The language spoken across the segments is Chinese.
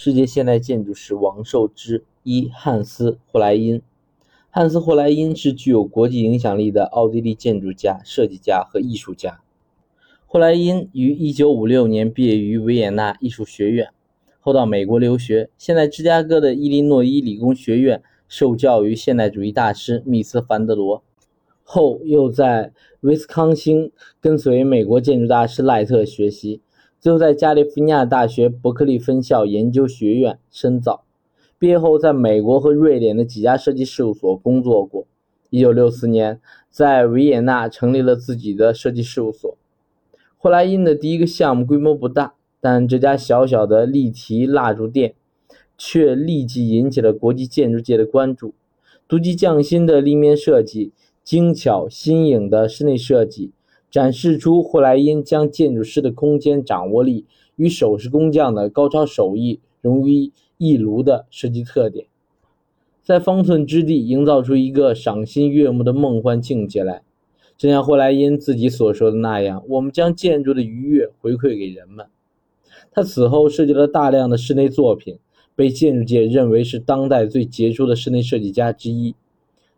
世界现代建筑师王受之一汉斯·霍莱因。汉斯·霍莱因是具有国际影响力的奥地利建筑家、设计家和艺术家。霍莱因于1956年毕业于维也纳艺术学院，后到美国留学，现在芝加哥的伊利诺伊理工学院受教于现代主义大师密斯·凡德罗，后又在威斯康星跟随美国建筑大师赖特学习。最后在加利福尼亚大学伯克利分校研究学院深造，毕业后在美国和瑞典的几家设计事务所工作过。1964年，在维也纳成立了自己的设计事务所。霍莱因的第一个项目规模不大，但这家小小的立体蜡烛店却立即引起了国际建筑界的关注。独具匠心的立面设计，精巧新颖的室内设计。展示出霍莱因将建筑师的空间掌握力与手势工匠的高超手艺融于一炉的设计特点，在方寸之地营造出一个赏心悦目的梦幻境界来。正像霍莱因自己所说的那样，我们将建筑的愉悦回馈给人们。他此后设计了大量的室内作品，被建筑界认为是当代最杰出的室内设计家之一。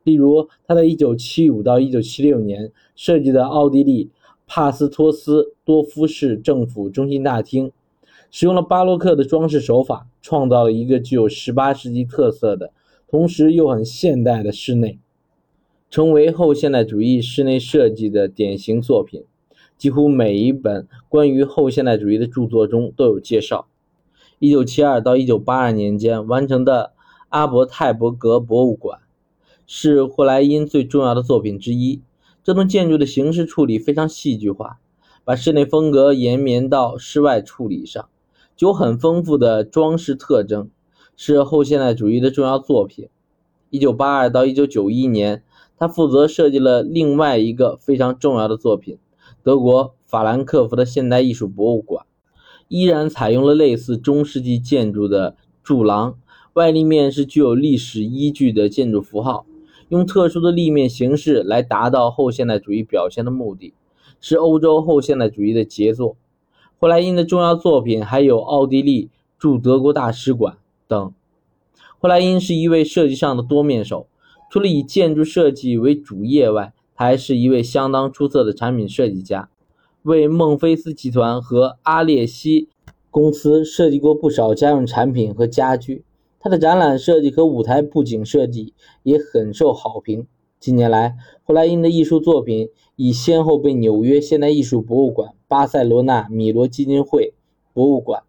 例如，他在1975到1976年设计的奥地利帕斯托斯多夫市政府中心大厅，使用了巴洛克的装饰手法，创造了一个具有18世纪特色的，同时又很现代的室内，成为后现代主义室内设计的典型作品。几乎每一本关于后现代主义的著作中都有介绍。1972到1982年间完成的阿伯泰伯格博物馆。是霍莱因最重要的作品之一。这栋建筑的形式处理非常戏剧化，把室内风格延绵到室外处理上，具有很丰富的装饰特征，是后现代主义的重要作品。1982到1991年，他负责设计了另外一个非常重要的作品——德国法兰克福的现代艺术博物馆，依然采用了类似中世纪建筑的柱廊，外立面是具有历史依据的建筑符号。用特殊的立面形式来达到后现代主义表现的目的，是欧洲后现代主义的杰作。霍莱因的重要作品还有奥地利驻德国大使馆等。霍莱因是一位设计上的多面手，除了以建筑设计为主业外，他还是一位相当出色的产品设计家，为孟菲斯集团和阿列西公司设计过不少家用产品和家居。他的展览设计和舞台布景设计也很受好评。近年来，霍莱因的艺术作品已先后被纽约现代艺术博物馆、巴塞罗那米罗基金会博物馆、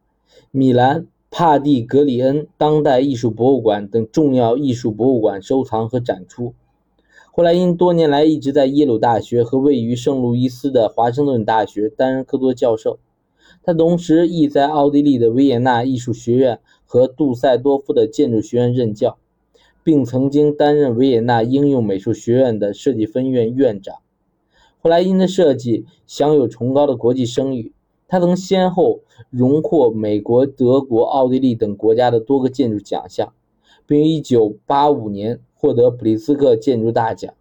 米兰帕蒂格里恩当代艺术博物馆等重要艺术博物馆收藏和展出。霍莱因多年来一直在耶鲁大学和位于圣路易斯的华盛顿大学担任客座教授。他同时亦在奥地利的维也纳艺术学院和杜塞多夫的建筑学院任教，并曾经担任维也纳应用美术学院的设计分院院长。霍莱因的设计享有崇高的国际声誉，他曾先后荣获美国、德国、奥地利等国家的多个建筑奖项，并于1985年获得普利兹克建筑大奖。